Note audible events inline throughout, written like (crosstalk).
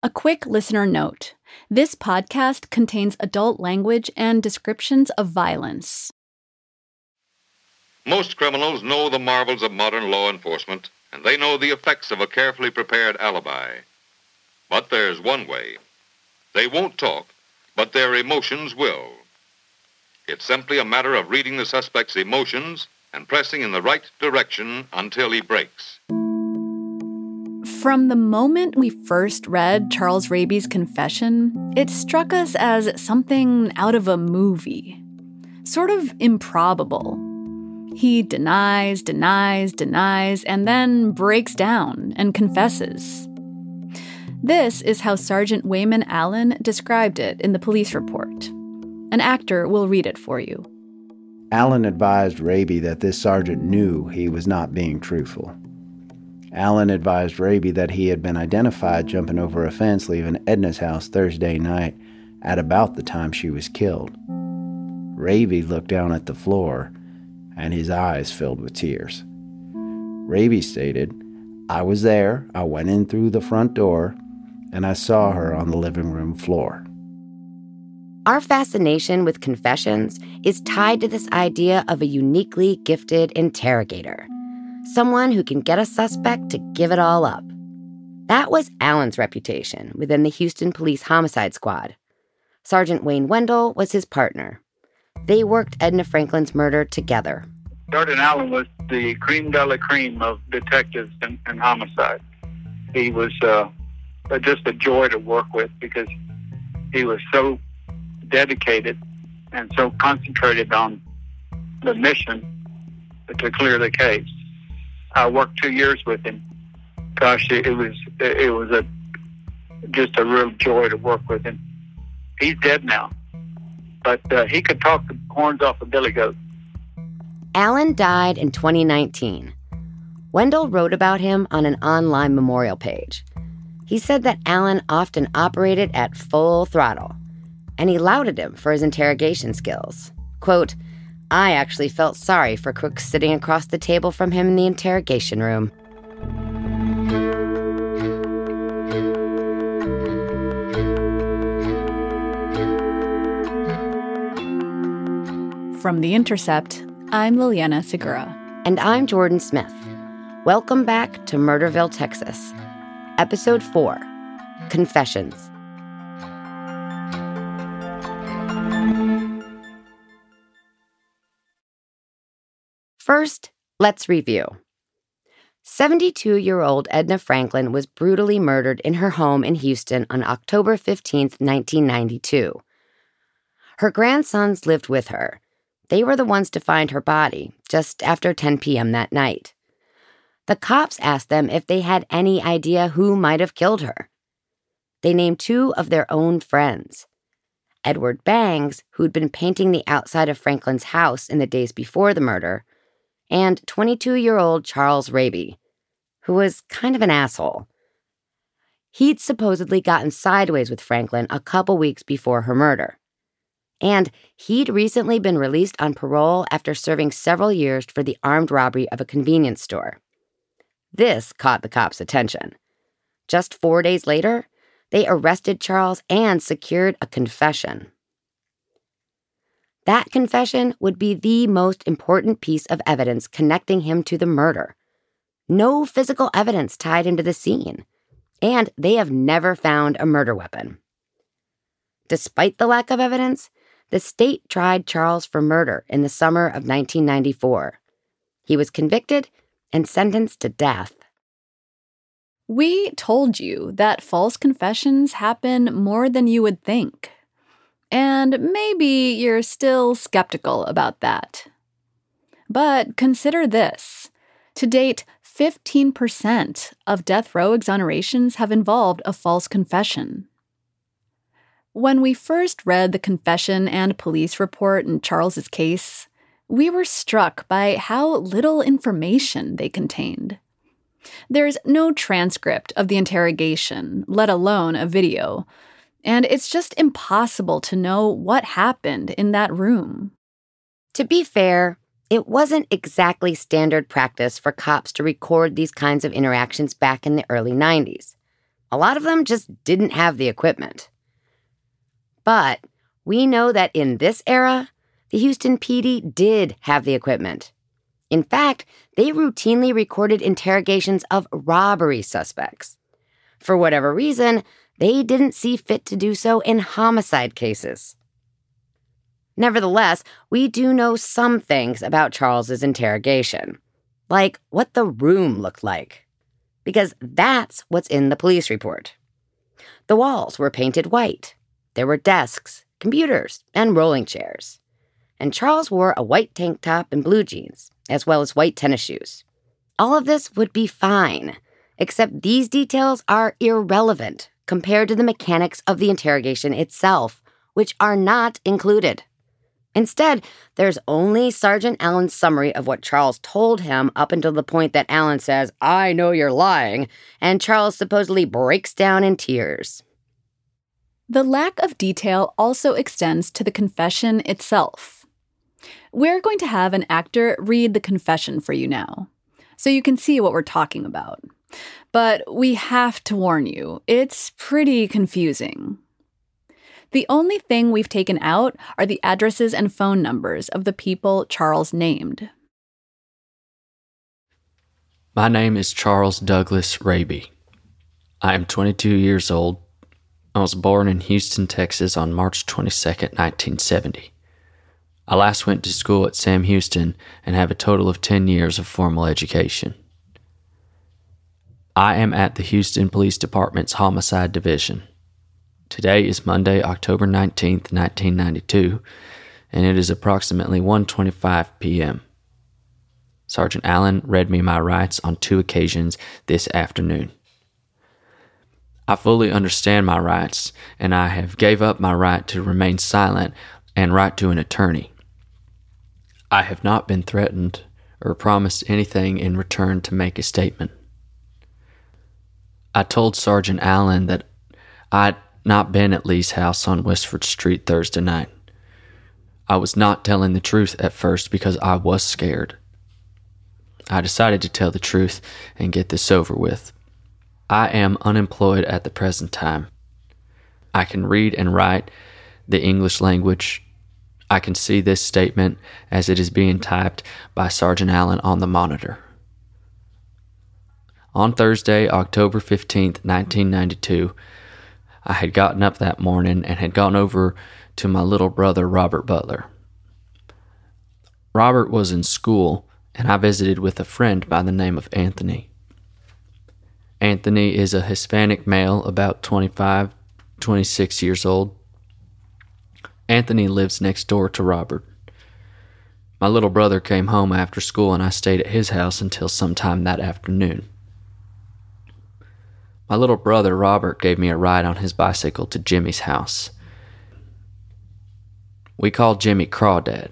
A quick listener note this podcast contains adult language and descriptions of violence. Most criminals know the marvels of modern law enforcement, and they know the effects of a carefully prepared alibi. But there's one way. They won't talk, but their emotions will. It's simply a matter of reading the suspect's emotions and pressing in the right direction until he breaks. From the moment we first read Charles Raby's confession, it struck us as something out of a movie. Sort of improbable. He denies, denies, denies, and then breaks down and confesses. This is how Sergeant Wayman Allen described it in the police report. An actor will read it for you. Allen advised Raby that this sergeant knew he was not being truthful. Allen advised Raby that he had been identified jumping over a fence leaving Edna's house Thursday night at about the time she was killed. Raby looked down at the floor and his eyes filled with tears. Raby stated, I was there, I went in through the front door, and I saw her on the living room floor. Our fascination with confessions is tied to this idea of a uniquely gifted interrogator someone who can get a suspect to give it all up. That was Allen's reputation within the Houston Police Homicide Squad. Sergeant Wayne Wendell was his partner. They worked Edna Franklin's murder together. Sergeant Allen was the cream de la cream of detectives and, and homicide. He was uh, just a joy to work with because he was so dedicated and so concentrated on the mission to clear the case. I worked two years with him. Gosh, it, it was it was a just a real joy to work with him. He's dead now, but uh, he could talk the horns off a billy goat. Allen died in 2019. Wendell wrote about him on an online memorial page. He said that Allen often operated at full throttle, and he lauded him for his interrogation skills. Quote, I actually felt sorry for crooks sitting across the table from him in the interrogation room. From The Intercept, I'm Liliana Segura. And I'm Jordan Smith. Welcome back to Murderville, Texas. Episode 4 Confessions. First, let's review. 72 year old Edna Franklin was brutally murdered in her home in Houston on October 15, 1992. Her grandsons lived with her. They were the ones to find her body just after 10 p.m. that night. The cops asked them if they had any idea who might have killed her. They named two of their own friends Edward Bangs, who'd been painting the outside of Franklin's house in the days before the murder, and 22 year old Charles Raby, who was kind of an asshole. He'd supposedly gotten sideways with Franklin a couple weeks before her murder. And he'd recently been released on parole after serving several years for the armed robbery of a convenience store. This caught the cops' attention. Just four days later, they arrested Charles and secured a confession. That confession would be the most important piece of evidence connecting him to the murder. No physical evidence tied him to the scene, and they have never found a murder weapon. Despite the lack of evidence, the state tried Charles for murder in the summer of 1994. He was convicted and sentenced to death. We told you that false confessions happen more than you would think. And maybe you're still skeptical about that. But consider this. To date, 15% of death row exonerations have involved a false confession. When we first read the confession and police report in Charles's case, we were struck by how little information they contained. There's no transcript of the interrogation, let alone a video, and it's just impossible to know what happened in that room. To be fair, it wasn't exactly standard practice for cops to record these kinds of interactions back in the early 90s. A lot of them just didn't have the equipment. But we know that in this era, the Houston PD did have the equipment. In fact, they routinely recorded interrogations of robbery suspects. For whatever reason, they didn't see fit to do so in homicide cases. Nevertheless, we do know some things about Charles's interrogation, like what the room looked like, because that's what's in the police report. The walls were painted white. There were desks, computers, and rolling chairs. And Charles wore a white tank top and blue jeans, as well as white tennis shoes. All of this would be fine, except these details are irrelevant compared to the mechanics of the interrogation itself, which are not included. Instead, there's only Sergeant Allen's summary of what Charles told him up until the point that Allen says, I know you're lying, and Charles supposedly breaks down in tears. The lack of detail also extends to the confession itself. We're going to have an actor read the confession for you now, so you can see what we're talking about. But we have to warn you, it's pretty confusing. The only thing we've taken out are the addresses and phone numbers of the people Charles named. My name is Charles Douglas Raby. I am 22 years old. I was born in Houston, Texas on March 22, 1970. I last went to school at Sam Houston and have a total of 10 years of formal education. I am at the Houston Police Department's Homicide Division. Today is Monday, October 19th, 1992, and it is approximately 1:25 p.m. Sergeant Allen read me my rights on two occasions this afternoon. I fully understand my rights, and I have gave up my right to remain silent and right to an attorney. I have not been threatened or promised anything in return to make a statement. I told Sergeant Allen that I'd not been at Lee's house on Westford Street Thursday night. I was not telling the truth at first because I was scared. I decided to tell the truth and get this over with. I am unemployed at the present time. I can read and write the English language. I can see this statement as it is being typed by Sergeant Allen on the monitor. On Thursday, October 15th, 1992, I had gotten up that morning and had gone over to my little brother, Robert Butler. Robert was in school, and I visited with a friend by the name of Anthony. Anthony is a Hispanic male, about 25, 26 years old. Anthony lives next door to Robert. My little brother came home after school, and I stayed at his house until sometime that afternoon. My little brother Robert gave me a ride on his bicycle to Jimmy's house. We call Jimmy Crawdad.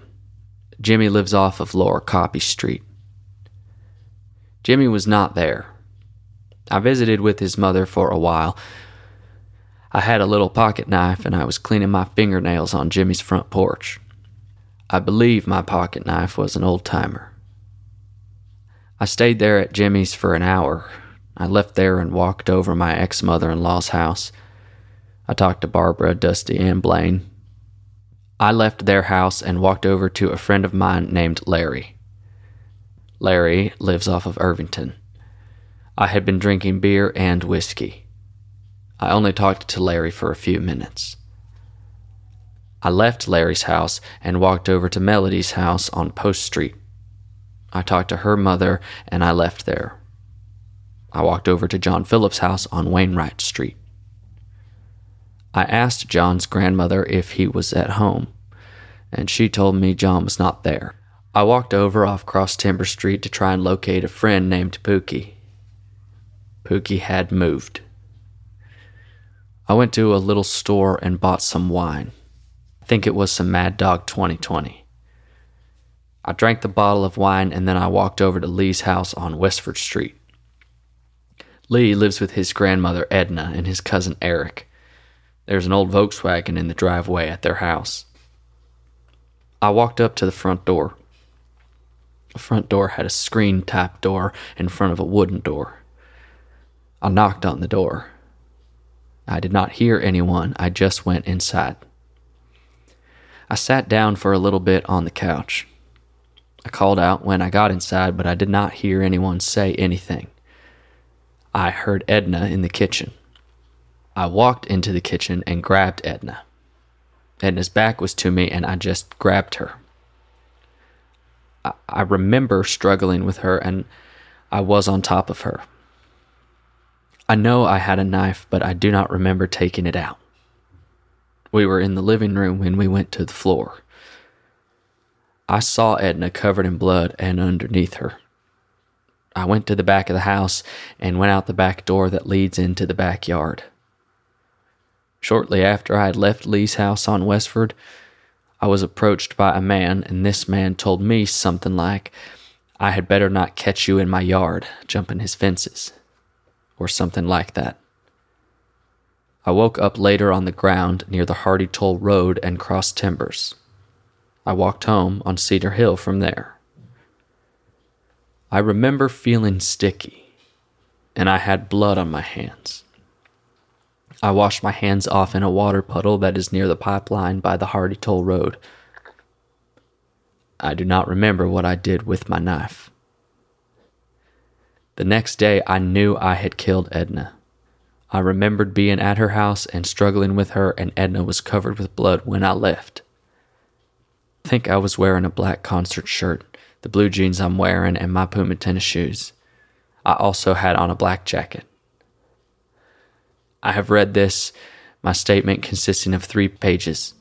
Jimmy lives off of Lower Copy Street. Jimmy was not there. I visited with his mother for a while. I had a little pocket knife and I was cleaning my fingernails on Jimmy's front porch. I believe my pocket knife was an old timer. I stayed there at Jimmy's for an hour, I left there and walked over my ex mother in law's house. I talked to Barbara, Dusty, and Blaine. I left their house and walked over to a friend of mine named Larry. Larry lives off of Irvington. I had been drinking beer and whiskey. I only talked to Larry for a few minutes. I left Larry's house and walked over to Melody's house on Post Street. I talked to her mother and I left there. I walked over to John Phillips' house on Wainwright Street. I asked John's grandmother if he was at home, and she told me John was not there. I walked over off Cross Timber Street to try and locate a friend named Pookie. Pookie had moved. I went to a little store and bought some wine. I think it was some Mad Dog 2020. I drank the bottle of wine and then I walked over to Lee's house on Westford Street. Lee lives with his grandmother Edna and his cousin Eric. There's an old Volkswagen in the driveway at their house. I walked up to the front door. The front door had a screen type door in front of a wooden door. I knocked on the door. I did not hear anyone, I just went inside. I sat down for a little bit on the couch. I called out when I got inside, but I did not hear anyone say anything. I heard Edna in the kitchen. I walked into the kitchen and grabbed Edna. Edna's back was to me, and I just grabbed her. I, I remember struggling with her, and I was on top of her. I know I had a knife, but I do not remember taking it out. We were in the living room when we went to the floor. I saw Edna covered in blood and underneath her. I went to the back of the house and went out the back door that leads into the backyard. Shortly after I had left Lee's house on Westford, I was approached by a man, and this man told me something like, I had better not catch you in my yard jumping his fences, or something like that. I woke up later on the ground near the Hardy Toll Road and Cross Timbers. I walked home on Cedar Hill from there. I remember feeling sticky, and I had blood on my hands. I washed my hands off in a water puddle that is near the pipeline by the Hardy Toll Road. I do not remember what I did with my knife. The next day, I knew I had killed Edna. I remembered being at her house and struggling with her, and Edna was covered with blood when I left. I think I was wearing a black concert shirt the blue jeans I'm wearing, and my Puma tennis shoes. I also had on a black jacket. I have read this, my statement consisting of three pages.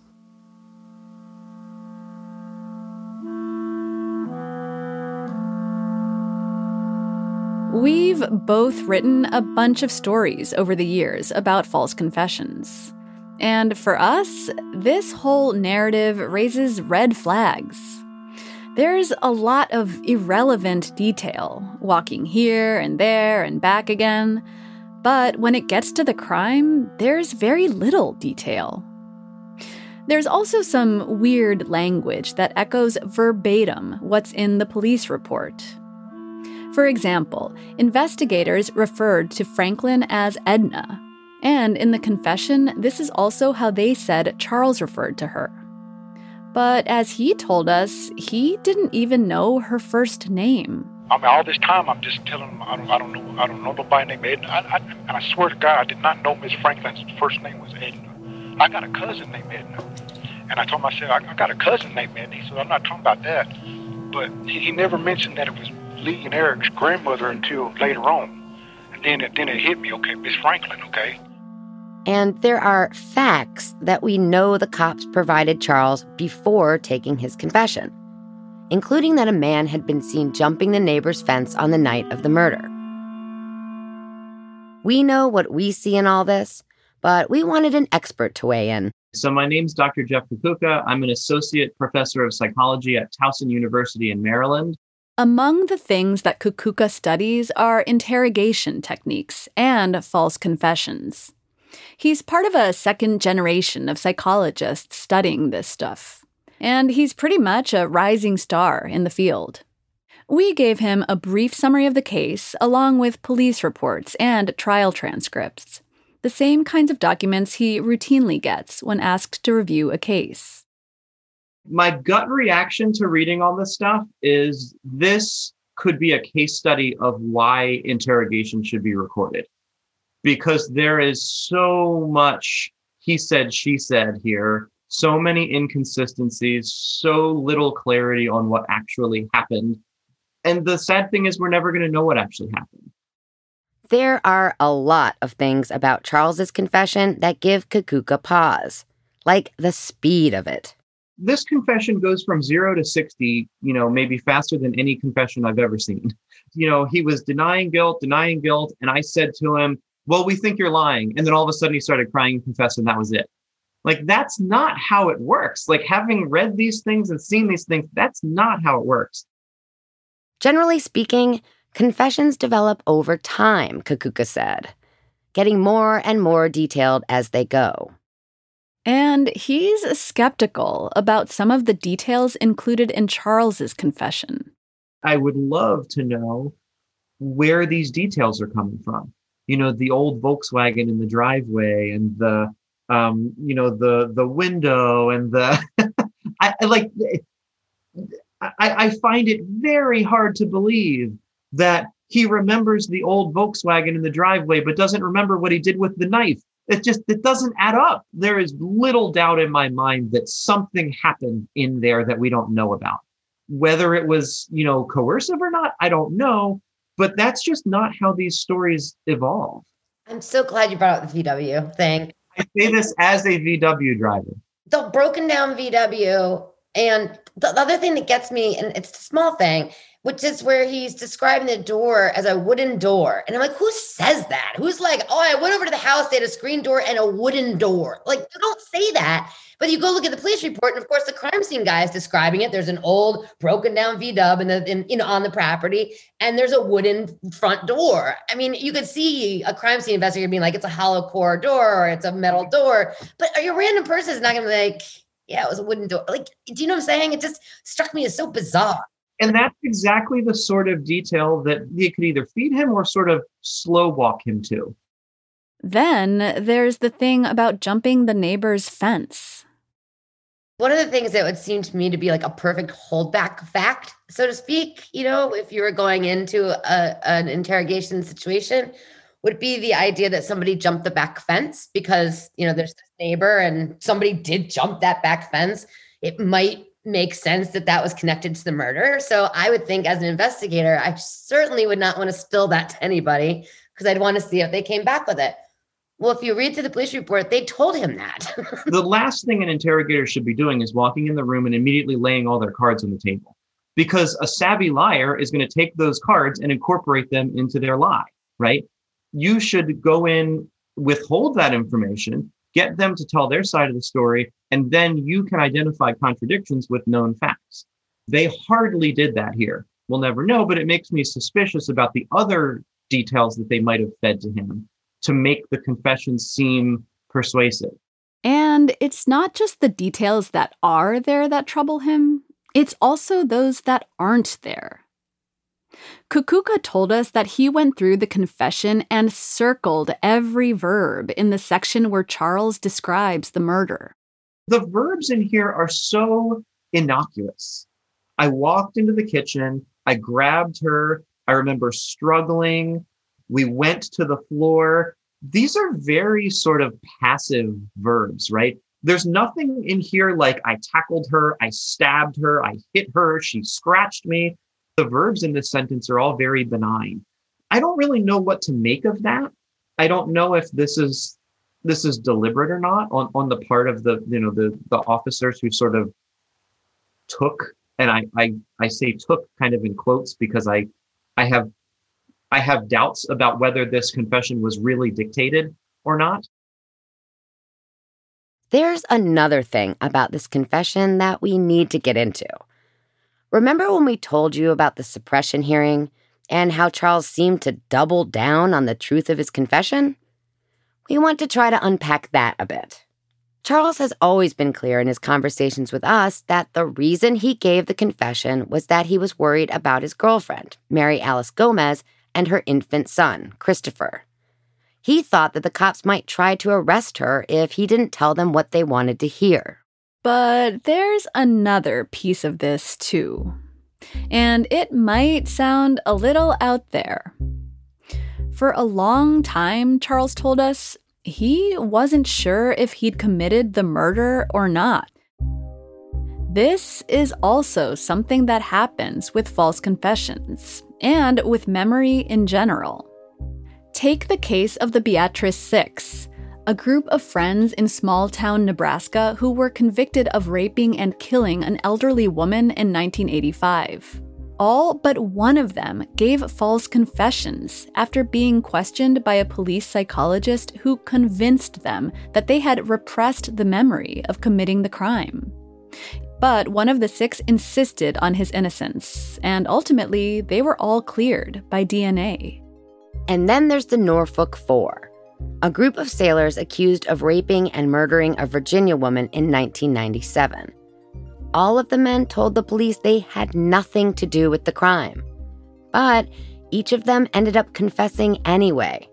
We've both written a bunch of stories over the years about false confessions. And for us, this whole narrative raises red flags. There's a lot of irrelevant detail, walking here and there and back again. But when it gets to the crime, there's very little detail. There's also some weird language that echoes verbatim what's in the police report. For example, investigators referred to Franklin as Edna, and in the confession, this is also how they said Charles referred to her. But as he told us, he didn't even know her first name. I mean, all this time I'm just telling him I don't, I don't know, I don't know nobody named Edna. I, I, and I swear to God, I did not know Miss Franklin's first name was Edna. I got a cousin named Edna, and I told said I, I got a cousin named Edna. He said I'm not talking about that, but he, he never mentioned that it was Lee and Eric's grandmother until later on, and then it, then it hit me. Okay, Miss Franklin. Okay. And there are facts that we know the cops provided Charles before taking his confession, including that a man had been seen jumping the neighbor's fence on the night of the murder. We know what we see in all this, but we wanted an expert to weigh in. So, my name's Dr. Jeff Kukucka. I'm an associate professor of psychology at Towson University in Maryland. Among the things that Kukucka studies are interrogation techniques and false confessions. He's part of a second generation of psychologists studying this stuff, and he's pretty much a rising star in the field. We gave him a brief summary of the case, along with police reports and trial transcripts, the same kinds of documents he routinely gets when asked to review a case. My gut reaction to reading all this stuff is this could be a case study of why interrogation should be recorded because there is so much he said, she said here, so many inconsistencies, so little clarity on what actually happened. And the sad thing is, we're never going to know what actually happened. There are a lot of things about Charles's confession that give Kukucka pause, like the speed of it. this confession goes from zero to 60, you know, maybe faster than any confession I've ever seen. (laughs) You know, he was denying guilt, denying guilt. And I said to him, Well, we think you're lying. And then all of a sudden he started crying and confessed, and that was it. Like, that's not how it works. Like, having read these things and seen these things, that's not how it works. Generally speaking, confessions develop over time, Kukucka said, getting more and more detailed as they go. And he's skeptical about some of the details included in Charles's confession. I would love to know where these details are coming from. You know, the old Volkswagen in the driveway and the um, you know, the the window and the (laughs) I, I like I, I find it very hard to believe that he remembers the old Volkswagen in the driveway, but doesn't remember what he did with the knife. It just it doesn't add up. There is little doubt in my mind that something happened in there that we don't know about. Whether it was you know coercive or not i don't know but that's just not how these stories evolve. I'm so glad you brought up the vw thing i say this as a vw driver. The broken down vw and the other thing that gets me and it's a small thing which is where he's describing the door as a wooden door. And I'm like, who says that? Who's like, oh, I went over to the house, they had a screen door and a wooden door. Like, you don't say that. But you go look at the police report, and of course, the crime scene guy is describing it. There's an old broken down V dub in the in, you know on the property, and there's a wooden front door. I mean, you could see a crime scene investigator being like, it's a hollow core door or it's a metal door. But your random person is not gonna be like, yeah, it was a wooden door. Like, do you know what I'm saying? It just struck me as so bizarre. And that's exactly the sort of detail that you could either feed him or sort of slow walk him to. Then there's the thing about jumping the neighbor's fence. One of the things that would seem to me to be like a perfect holdback fact, so to speak, you know, if you were going into a, an interrogation situation, would be the idea that somebody jumped the back fence because, you know, there's this neighbor and somebody did jump that back fence. It might make sense that that was connected to the murder. So I would think as an investigator, I certainly would not want to spill that to anybody because I'd want to see if they came back with it. Well, if you read through the police report, they told him that. (laughs) the last thing an interrogator should be doing is walking in the room and immediately laying all their cards on the table. Because a savvy liar is going to take those cards and incorporate them into their lie, right? You should go in, withhold that information, get them to tell their side of the story, and then you can identify contradictions with known facts. They hardly did that here. We'll never know, but it makes me suspicious about the other details that they might have fed to him to make the confession seem persuasive. And it's not just the details that are there that trouble him, it's also those that aren't there. Kukucka told us that he went through the confession and circled every verb in the section where Charles describes the murder. The verbs in here are so innocuous. I walked into the kitchen, I grabbed her, I remember struggling. We went to the floor. These are very sort of passive verbs, right? There's nothing in here like I tackled her, I stabbed her, I hit her, she scratched me the verbs in this sentence are all very benign. I don't really know what to make of that. I don't know if this is this is deliberate or not on, on the part of the you know the the officers who sort of took and I, I I say took kind of in quotes because I I have I have doubts about whether this confession was really dictated or not. There's another thing about this confession that we need to get into. Remember when we told you about the suppression hearing and how Charles seemed to double down on the truth of his confession? We want to try to unpack that a bit. Charles has always been clear in his conversations with us that the reason he gave the confession was that he was worried about his girlfriend, Mary Alice Gomez, and her infant son, Christopher. He thought that the cops might try to arrest her if he didn't tell them what they wanted to hear. But there's another piece of this too. And it might sound a little out there. For a long time, Charles told us, he wasn't sure if he'd committed the murder or not. This is also something that happens with false confessions and with memory in general. Take the case of the Beatrice Six, a group of friends in small town Nebraska who were convicted of raping and killing an elderly woman in 1985. All but one of them gave false confessions after being questioned by a police psychologist who convinced them that they had repressed the memory of committing the crime. But one of the six insisted on his innocence, and ultimately, they were all cleared by DNA. And then there's the Norfolk Four, a group of sailors accused of raping and murdering a Virginia woman in 1997 all of the men told the police they had nothing to do with the crime. But each of them ended up confessing anyway.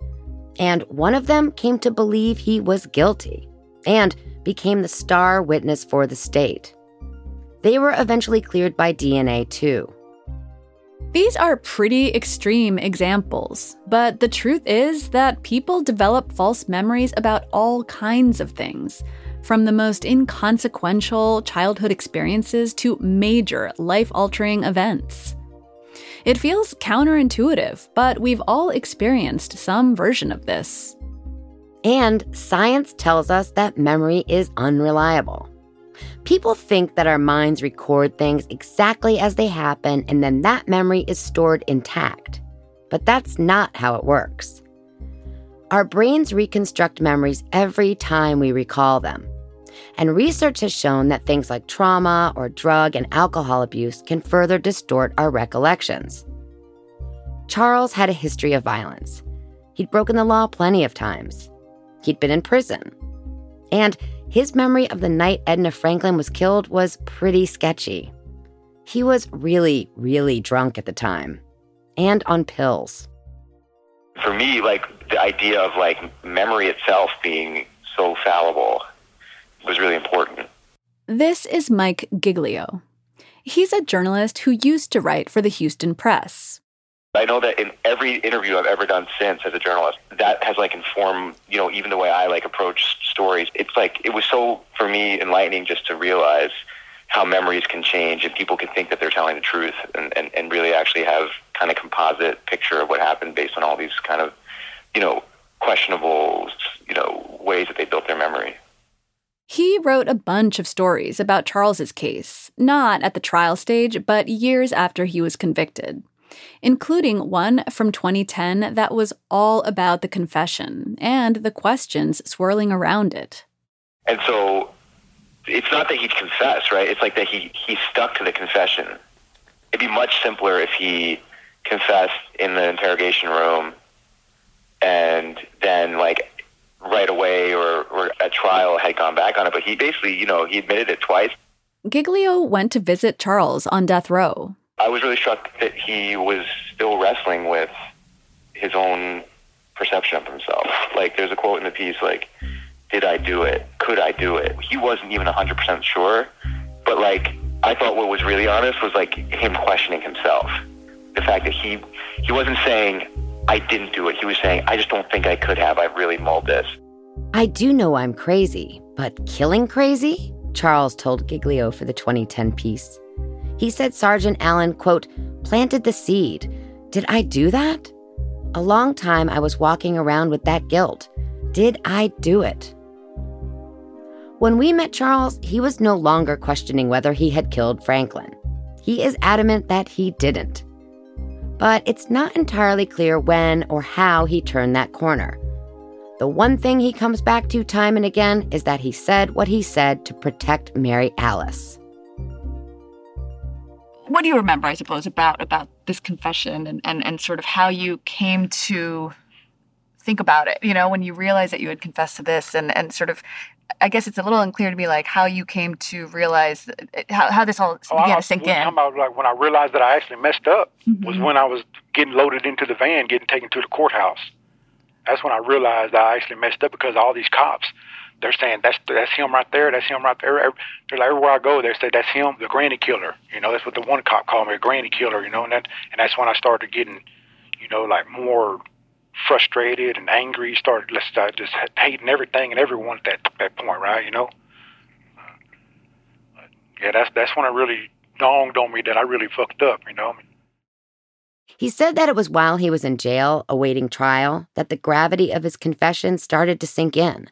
And one of them came to believe he was guilty and became the star witness for the state. They were eventually cleared by DNA too. These are pretty extreme examples, but the truth is that people develop false memories about all kinds of things from the most inconsequential childhood experiences to major life altering events. It feels counterintuitive, but we've all experienced some version of this. And science tells us that memory is unreliable. People think that our minds record things exactly as they happen and then that memory is stored intact. But that's not how it works. Our brains reconstruct memories every time we recall them. And research has shown that things like trauma or drug and alcohol abuse can further distort our recollections. Charles had a history of violence. He'd broken the law plenty of times. He'd been in prison. And his memory of the night Edna Franklin was killed was pretty sketchy. He was really, really drunk at the time and on pills. For me, like the idea of like memory itself being so fallible was really important. This is Mike Giglio. He's a journalist who used to write for the Houston Press. I know that in every interview I've ever done since as a journalist, that has like informed, you know, even the way I like approach stories. It's like it was so for me enlightening just to realize how memories can change and people can think that they're telling the truth and, and, and really actually have kind of composite picture of what happened based on all these kind of, you know, questionable, you know, ways that they built their memory. He wrote a bunch of stories about Charles's case, not at the trial stage, but years after he was convicted, including one from 2010 that was all about the confession and the questions swirling around it. And so it's not that he'd confess, right? It's like that he, he stuck to the confession. It'd be much simpler if he confessed in the interrogation room and then like right away or, or at trial had gone back on it, but he basically, you know, he admitted it twice. Giglio went to visit Charles on death row. I was really struck that he was still wrestling with his own perception of himself. Like, there's a quote in the piece, like, did I do it? Could I do it? He wasn't even 100% sure, but, like, I thought what was really honest was, like, him questioning himself. The fact that he, he wasn't saying, I didn't do it. He was saying, I just don't think I could have. I've really mulled this. I do know I'm crazy, but killing crazy? Charles told Giglio for the 2010 piece. He said Sergeant Allen, quote, planted the seed. Did I do that? A long time I was walking around with that guilt. Did I do it? When we met Charles, he was no longer questioning whether he had killed Franklin. He is adamant that he didn't but it's not entirely clear when or how he turned that corner. The one thing he comes back to time and again is that he said what he said to protect Mary Alice. What do you remember, I suppose, about about this confession and, and, and sort of how you came to think about it, you know, when you realized that you had confessed to this and, and sort of I guess it's a little unclear to me, like how you came to realize how, how this all oh, began to sink in. About, like when I realized that I actually messed up mm-hmm. was when I was getting loaded into the van, getting taken to the courthouse. That's when I realized I actually messed up because all these cops, they're saying that's that's him right there, that's him right there. They're like everywhere I go, they say that's him, the granny killer. You know, that's what the one cop called me, a granny killer. You know, and that and that's when I started getting, you know, like more frustrated and angry. Started let's start just hating everything and everyone at that that point, right? You know. Yeah, that's that's when it really dawned on me that I really fucked up. You know. He said that it was while he was in jail awaiting trial that the gravity of his confession started to sink in.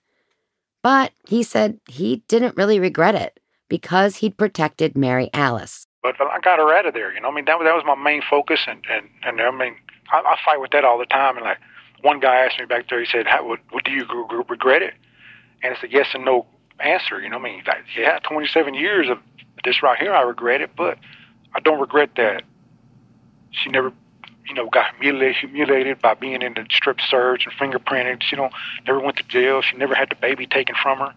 But he said he didn't really regret it because he'd protected Mary Alice. But I got her out of there, you know. I mean, that was that was my main focus, and and and I mean, I, I fight with that all the time. And like one guy asked me back there, he said, How, what, what do you regret it?" And it's a yes and no answer. You know, I mean, like, yeah, 27 years of this right here, I regret it, but I don't regret that she never, you know, got humiliated, humiliated by being in the strip search and fingerprinted. She don't never went to jail. She never had the baby taken from her.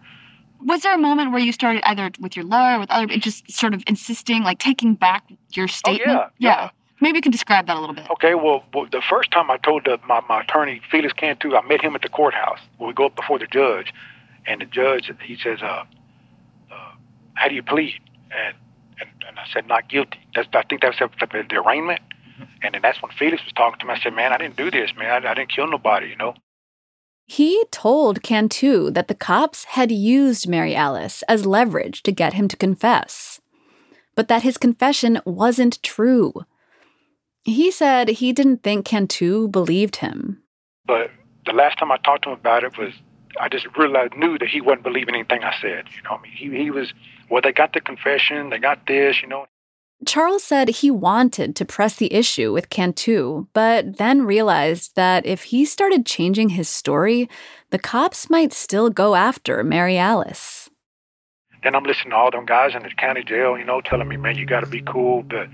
Was there a moment where you started either with your lawyer or with other, just sort of insisting, like taking back your statement? Oh, yeah, yeah. yeah. Maybe you can describe that a little bit. Okay, well, well the first time I told the, my, my attorney, Felix Cantu, I met him at the courthouse. We go up before the judge, and the judge, he says, uh, uh, how do you plead? And, and, and I said, not guilty. That's, I think that's the arraignment. And then that's when Felix was talking to me. I said, man, I didn't do this, man. I, I didn't kill nobody, you know? He told Cantu that the cops had used Mary Alice as leverage to get him to confess, but that his confession wasn't true. He said he didn't think Cantu believed him. But the last time I talked to him about it was I just realized knew that he wasn't believing anything I said. You know, I mean, he he was well. They got the confession, they got this. You know, Charles said he wanted to press the issue with Cantu, but then realized that if he started changing his story, the cops might still go after Mary Alice. Then I'm listening to all them guys in the county jail, you know, telling me, man, you got to be cool, but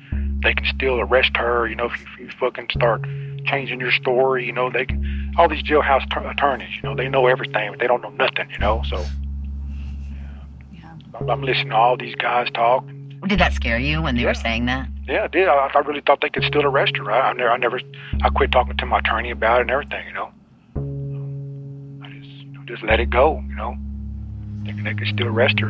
they can still arrest her, you know, if you, if you fucking start changing your story, you know, they can, all these jailhouse t- attorneys, you know, they know everything, but they don't know nothing, you know, so. Yeah. I'm, I'm listening to all these guys talk. Did that scare you when they yeah. were saying that? Yeah, it did. I, I really thought they could still arrest her. I, I never, I never, I quit talking to my attorney about it and everything. You know, I just, you know, just let it go. You know, thinking they could still arrest her.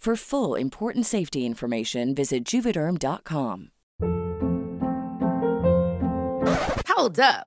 For full important safety information, visit juvederm.com. Hold up.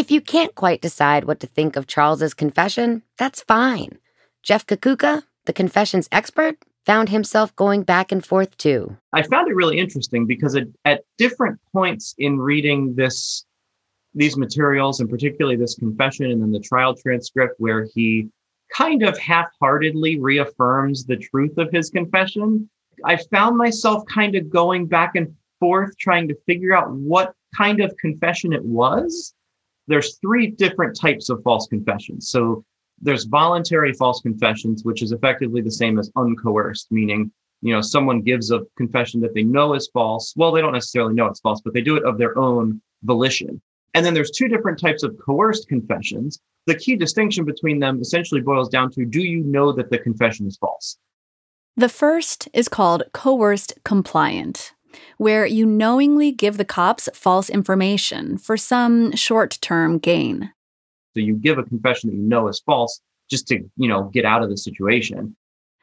If you can't quite decide what to think of Charles's confession, that's fine. Jeff Kukucka, the confessions expert, found himself going back and forth too. I found it really interesting because at, at different points in reading this these materials, and particularly this confession and then the trial transcript, where he kind of half heartedly reaffirms the truth of his confession. I found myself kind of going back and forth trying to figure out what kind of confession it was. There's three different types of false confessions. So there's voluntary false confessions, which is effectively the same as uncoerced, meaning you know someone gives a confession that they know is false well they don't necessarily know it's false but they do it of their own volition and then there's two different types of coerced confessions. The key distinction between them essentially boils down to do you know that the confession is false? The first is called coerced compliant. Where you knowingly give the cops false information for some short term gain. So you give a confession that you know is false just to, you know, get out of the situation.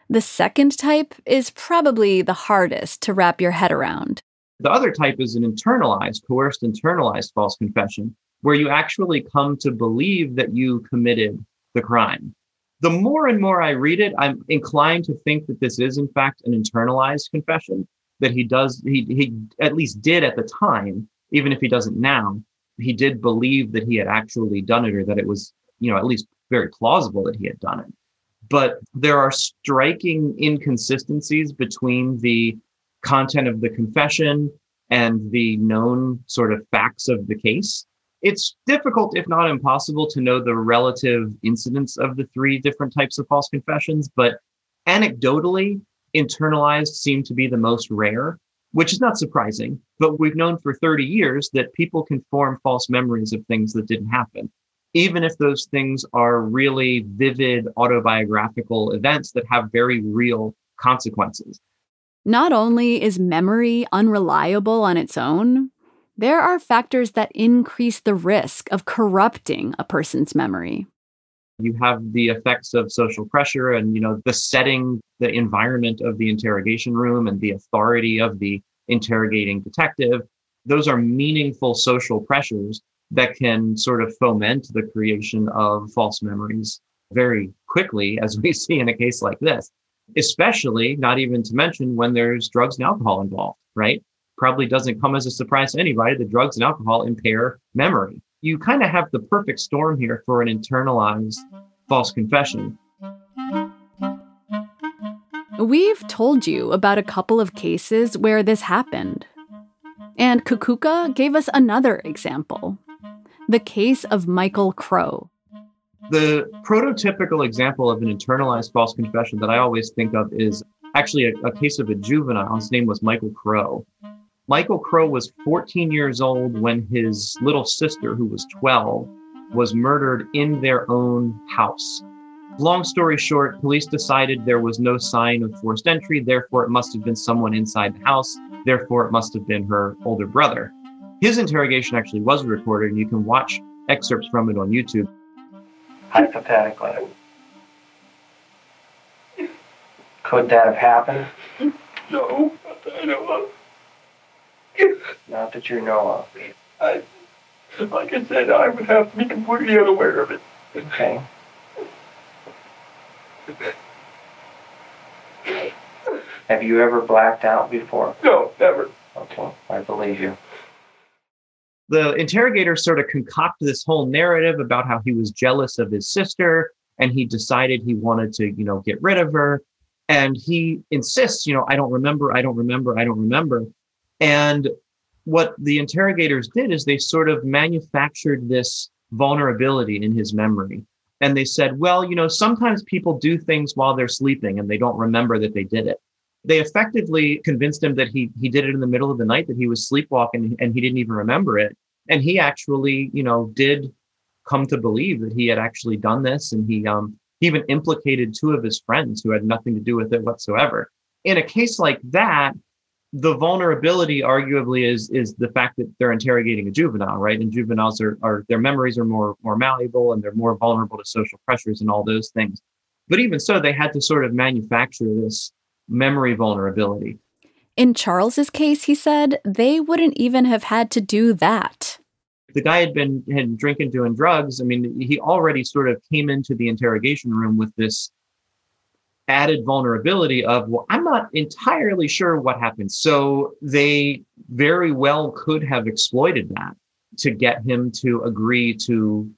The second type is probably the hardest to wrap your head around. The other type is an internalized, coerced, internalized false confession, where you actually come to believe that you committed the crime. The more and more I read it, I'm inclined to think that this is, in fact, an internalized confession, that he does, he, he at least did at the time, even if he doesn't now, he did believe that he had actually done it or that it was, you know, at least very plausible that he had done it. But there are striking inconsistencies between the content of the confession and the known sort of facts of the case. It's difficult, if not impossible, to know the relative incidence of the three different types of false confessions, but anecdotally, internalized seem to be the most rare, which is not surprising. But we've known for 30 years that people can form false memories of things that didn't happen, even if those things are really vivid autobiographical events that have very real consequences. Not only is memory unreliable on its own, there are factors that increase the risk of corrupting a person's memory. You have the effects of social pressure and, you know, the setting, the environment of the interrogation room and the authority of the interrogating detective. Those are meaningful social pressures that can sort of foment the creation of false memories very quickly, as we (laughs) see in a case like this especially not even to mention when there's drugs and alcohol involved, right? Probably doesn't come as a surprise to anybody that drugs and alcohol impair memory. You kind of have the perfect storm here for an internalized false confession. We've told you about a couple of cases where this happened. And Kukucka gave us another example the case of Michael Crow. The prototypical example of an internalized false confession that I always think of is actually a, a case of a juvenile. His name was Michael Crow. Michael Crow was 14 years old when his little sister, who was 12, was murdered in their own house. Long story short, police decided there was no sign of forced entry, therefore, it must have been someone inside the house, therefore, it must have been her older brother. His interrogation actually was recorded, and you can watch excerpts from it on YouTube hypothetically. Could that have happened? No, not that I know of. Not that you know of. I, like I said, I would have to be completely unaware of it. Okay. Have you ever blacked out before? No, never. Okay, I believe you the interrogator sort of concocted this whole narrative about how he was jealous of his sister and he decided he wanted to, you know, get rid of her. And he insists, you know, I don't remember, I don't remember, I don't remember. And what the interrogators did is they sort of manufactured this vulnerability in his memory. And they said, well, you know, sometimes people do things while they're sleeping and they don't remember that they did it. They effectively convinced him that he he did it in the middle of the night, that he was sleepwalking and he didn't even remember it. And he actually, you know, did come to believe that he had actually done this. And he um he even implicated two of his friends who had nothing to do with it whatsoever. In a case like that, the vulnerability arguably is is the fact that they're interrogating a juvenile, right? And juveniles are, are their memories are more more malleable and they're more vulnerable to social pressures and all those things. But even so, they had to sort of manufacture this memory vulnerability. In Charles's case, he said they wouldn't even have had to do that. The guy had been had drinking, doing drugs. I mean, he already sort of came into the interrogation room with this added vulnerability of, well, I'm not entirely sure what happened. So they very well could have exploited that to get him to agree to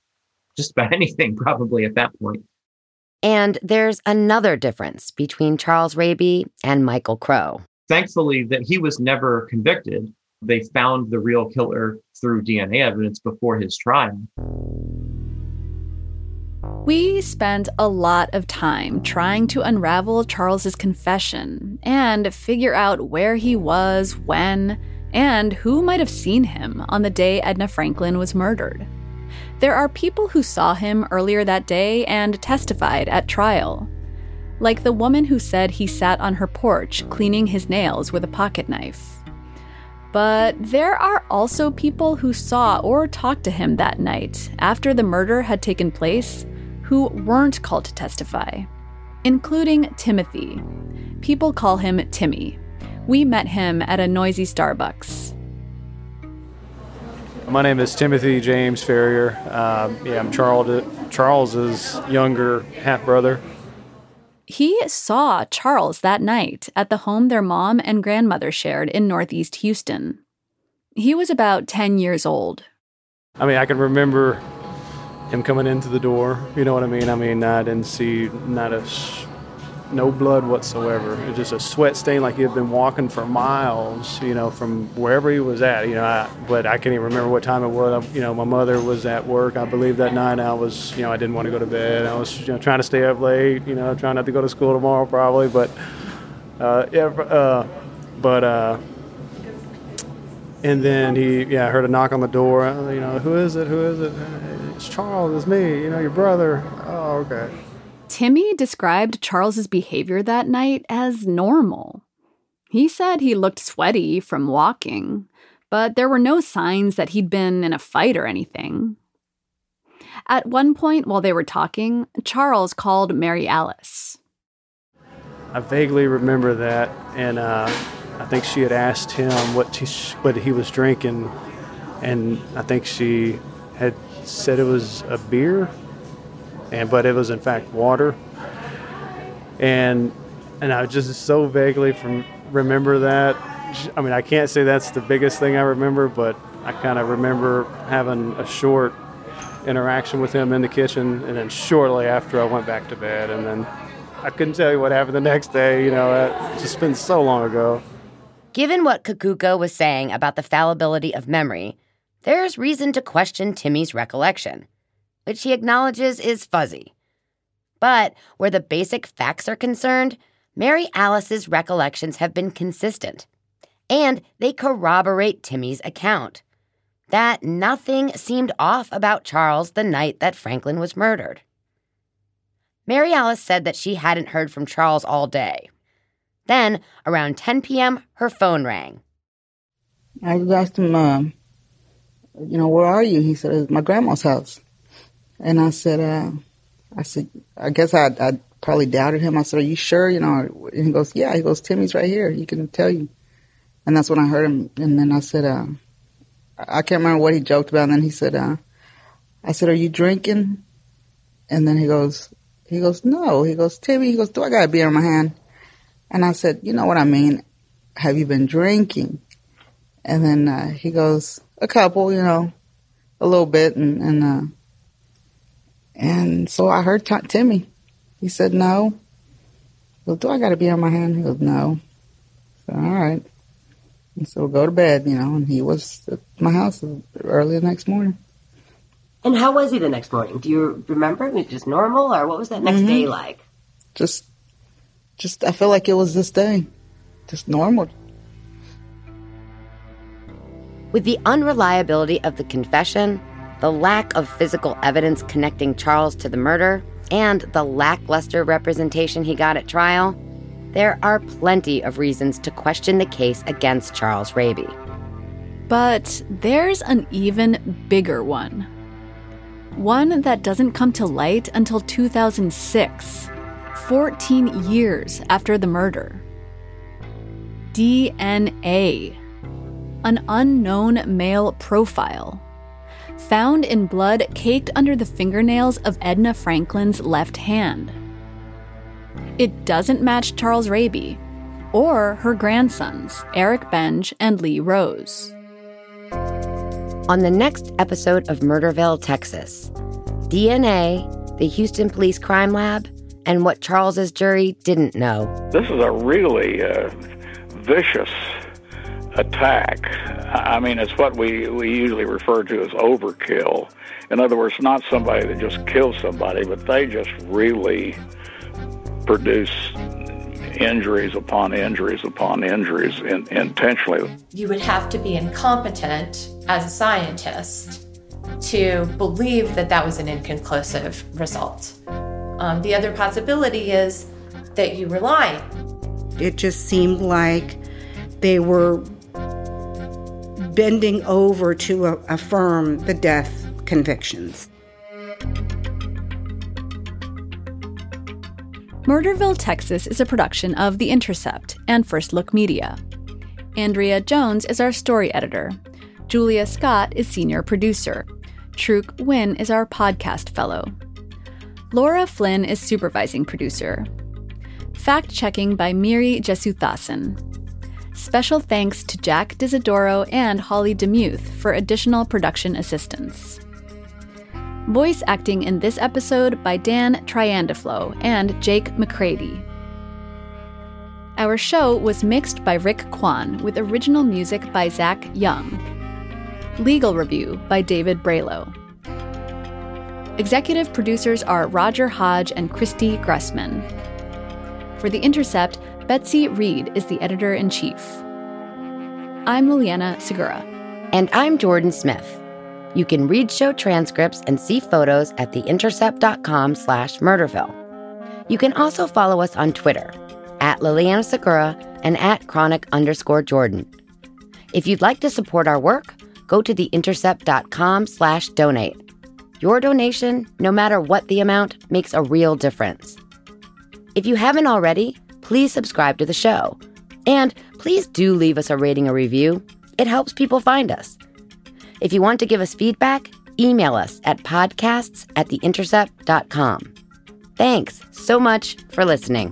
just about (laughs) anything, probably at that point. And there's another difference between Charles Raby and Michael Crow. Thankfully, that he was never convicted. They found the real killer through DNA evidence before his trial. We spent a lot of time trying to unravel Charles's confession and figure out where he was, when, and who might have seen him on the day Edna Franklin was murdered. There are people who saw him earlier that day and testified at trial. Like the woman who said he sat on her porch cleaning his nails with a pocket knife. But there are also people who saw or talked to him that night after the murder had taken place who weren't called to testify, including Timothy. People call him Timmy. We met him at a noisy Starbucks. My name is Timothy James Ferrier. Um, yeah, I'm Charles, Charles's younger half brother. He saw Charles that night at the home their mom and grandmother shared in Northeast Houston. He was about 10 years old. I mean, I can remember him coming into the door. You know what I mean? I mean, I didn't see not a no blood whatsoever. It was just a sweat stain like he had been walking for miles, you know, from wherever he was at, you know. I, but I can't even remember what time it was. You know, my mother was at work, I believe, that night. I was, you know, I didn't want to go to bed. I was, you know, trying to stay up late, you know, trying not to go to school tomorrow probably. But, uh, yeah, uh, but, uh, and then he, yeah, I heard a knock on the door. You know, who is it? Who is it? It's Charles. It's me. You know, your brother. Oh, okay. Timmy described Charles's behavior that night as normal. He said he looked sweaty from walking, but there were no signs that he'd been in a fight or anything. At one point while they were talking, Charles called Mary Alice. I vaguely remember that, and uh, I think she had asked him what he, what he was drinking, and I think she had said it was a beer and but it was in fact water. And and I just so vaguely from remember that. I mean, I can't say that's the biggest thing I remember, but I kind of remember having a short interaction with him in the kitchen, and then shortly after I went back to bed, and then I couldn't tell you what happened the next day. You know, it just been so long ago. Given what Kukucka was saying about the fallibility of memory, there's reason to question Timmy's recollection which he acknowledges is fuzzy. But where the basic facts are concerned, Mary Alice's recollections have been consistent, and they corroborate Timmy's account that nothing seemed off about Charles the night that Franklin was murdered. Mary Alice said that she hadn't heard from Charles all day. Then, around 10 p.m., her phone rang. I asked him, uh, you know, where are you? He said, it's my grandma's house. And I said, uh, I said, I guess I, I probably doubted him. I said, are you sure? You know, and he goes, yeah. He goes, Timmy's right here. He can tell you. And that's when I heard him. And then I said, uh, I can't remember what he joked about. And then he said, uh, I said, are you drinking? And then he goes, he goes, no. He goes, Timmy, he goes, do I got a beer in my hand? And I said, you know what I mean? Have you been drinking? And then uh, he goes, a couple, you know, a little bit. And, and uh, and so I heard t- Timmy. He said, no. Well, do I got to be on my hand? He goes, no. So, all right. And so go to bed, you know, and he was at my house early the next morning. And how was he the next morning? Do you remember? Was it just normal, or what was that next mm-hmm. day like? Just, just I feel like it was this day, just normal. With the unreliability of the confession, the lack of physical evidence connecting Charles to the murder, and the lackluster representation he got at trial, there are plenty of reasons to question the case against Charles Raby. But there's an even bigger one. One that doesn't come to light until 2006, 14 years after the murder. DNA. An unknown male profile found in blood caked under the fingernails of Edna Franklin's left hand. It doesn't match Charles Raby or her grandsons, Eric Benge and Lee Rose. On the next episode of Murderville, Texas, DNA, the Houston Police Crime Lab, and what Charles's jury didn't know. This is a really uh, vicious attack. I mean, it's what we, we usually refer to as overkill. In other words, not somebody that just kills somebody, but they just really produce injuries upon injuries upon injuries in, intentionally. You would have to be incompetent as a scientist to believe that that was an inconclusive result. Um, the other possibility is that you were lying. It just seemed like they were bending over to affirm the death convictions. Murderville, Texas is a production of The Intercept and First Look Media. Andrea Jones is our story editor. Julia Scott is senior producer. Truk Wynn is our podcast fellow. Laura Flynn is supervising producer. Fact checking by Miri Jesuthasan. Special thanks to Jack D'Isidoro and Holly Demuth for additional production assistance. Voice acting in this episode by Dan Triandaflo and Jake McCready. Our show was mixed by Rick Kwan with original music by Zach Young. Legal review by David Bralow. Executive producers are Roger Hodge and Christy Gressman. For The Intercept, Betsy Reed is the editor in chief. I'm Liliana Segura. And I'm Jordan Smith. You can read show transcripts and see photos at theintercept.com slash murderville. You can also follow us on Twitter at Liliana Segura and at chronic underscore Jordan. If you'd like to support our work, go to theintercept.com slash donate. Your donation, no matter what the amount, makes a real difference. If you haven't already, please subscribe to the show. And please do leave us a rating or review. It helps people find us. If you want to give us feedback, email us at podcasts at theintercept.com. Thanks so much for listening.